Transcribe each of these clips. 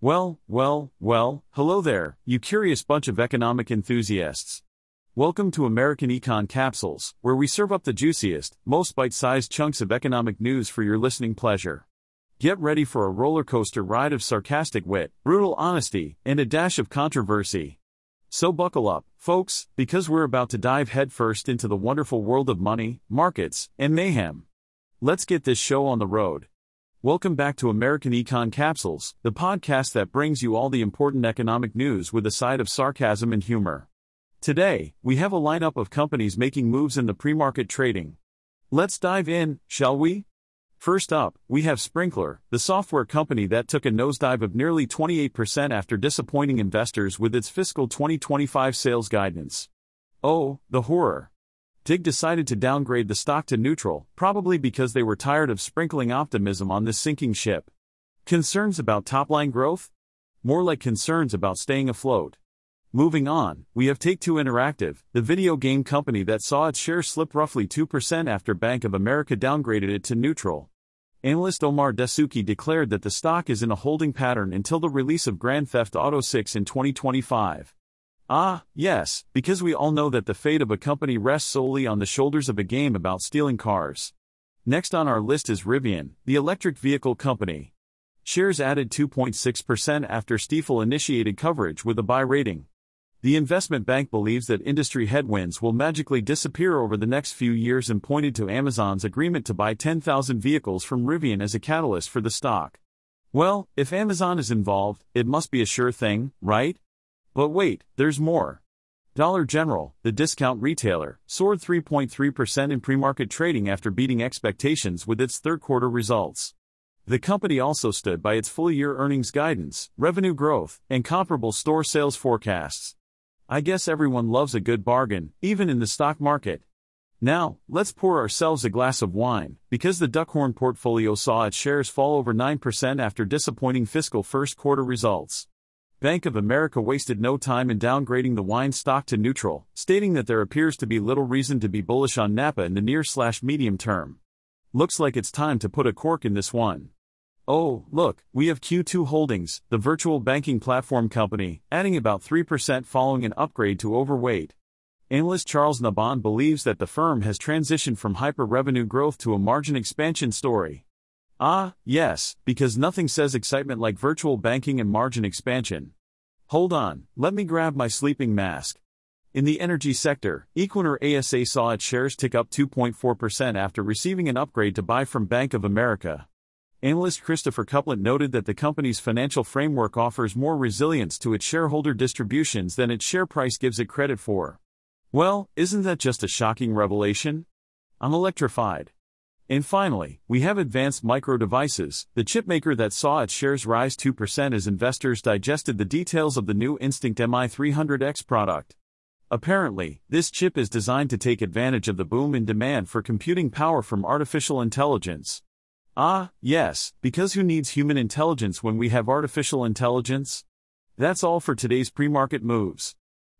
Well, well, well, hello there, you curious bunch of economic enthusiasts. Welcome to American Econ Capsules, where we serve up the juiciest, most bite sized chunks of economic news for your listening pleasure. Get ready for a roller coaster ride of sarcastic wit, brutal honesty, and a dash of controversy. So buckle up, folks, because we're about to dive headfirst into the wonderful world of money, markets, and mayhem. Let's get this show on the road. Welcome back to American Econ Capsules, the podcast that brings you all the important economic news with a side of sarcasm and humor. Today, we have a lineup of companies making moves in the pre market trading. Let's dive in, shall we? First up, we have Sprinklr, the software company that took a nosedive of nearly 28% after disappointing investors with its fiscal 2025 sales guidance. Oh, the horror. BTIG decided to downgrade the stock to neutral, probably because they were tired of sprinkling optimism on this sinking ship. Concerns about top line growth? More like concerns about staying afloat. Moving on, we have Take Two Interactive, the video game company that saw its share slip roughly 2% after Bank of America downgraded it to neutral. Analyst Omar Dessouky declared that the stock is in a holding pattern until the release of Grand Theft Auto 6 in 2025. Ah, yes, because we all know that the fate of a company rests solely on the shoulders of a game about stealing cars. Next on our list is Rivian, the electric vehicle company. Shares added 2.6% after Stifel initiated coverage with a buy rating. The investment bank believes that industry headwinds will magically disappear over the next few years and pointed to Amazon's agreement to buy 10,000 vehicles from Rivian as a catalyst for the stock. Well, if Amazon is involved, it must be a sure thing, right? But wait, there's more. Dollar General, the discount retailer, soared 3.3% in pre-market trading after beating expectations with its third quarter results. The company also stood by its full-year earnings guidance, revenue growth, and comparable store sales forecasts. I guess everyone loves a good bargain, even in the stock market. Now, let's pour ourselves a glass of wine, because the Duckhorn portfolio saw its shares fall over 9% after disappointing fiscal first quarter results. Bank of America wasted no time in downgrading the wine stock to neutral, stating that there appears to be little reason to be bullish on Napa in the near slash medium term. Looks like it's time to put a cork in this one. Oh, look, we have Q2 Holdings, the virtual banking platform company, adding about 3% following an upgrade to overweight. Analyst Charles Nabhan believes that the firm has transitioned from hyper revenue growth to a margin expansion story. Ah, yes, because nothing says excitement like virtual banking and margin expansion. Hold on, let me grab my sleeping mask. In the energy sector, Equinor ASA saw its shares tick up 2.4% after receiving an upgrade to buy from Bank of America. Analyst Christopher Coupland noted that the company's financial framework offers more resilience to its shareholder distributions than its share price gives it credit for. Well, isn't that just a shocking revelation? I'm electrified. And finally, we have Advanced Micro Devices, the chipmaker that saw its shares rise 2% as investors digested the details of the new Instinct MI300X product. Apparently, this chip is designed to take advantage of the boom in demand for computing power from artificial intelligence. Ah, yes, because who needs human intelligence when we have artificial intelligence? That's all for today's pre market moves.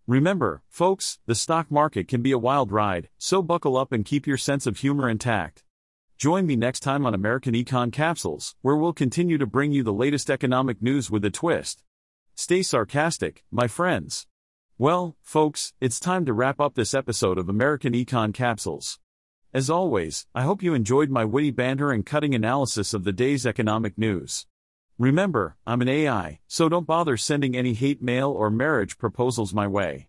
Remember, folks, the stock market can be a wild ride, so buckle up and keep your sense of humor intact. Join me next time on American Econ Capsules, where we'll continue to bring you the latest economic news with a twist. Stay sarcastic, my friends. Well, folks, it's time to wrap up this episode of American Econ Capsules. As always, I hope you enjoyed my witty banter and cutting analysis of the day's economic news. Remember, I'm an AI, so don't bother sending any hate mail or marriage proposals my way.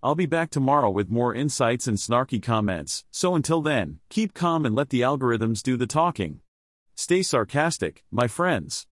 I'll be back tomorrow with more insights and snarky comments, so until then, keep calm and let the algorithms do the talking. Stay sarcastic, my friends.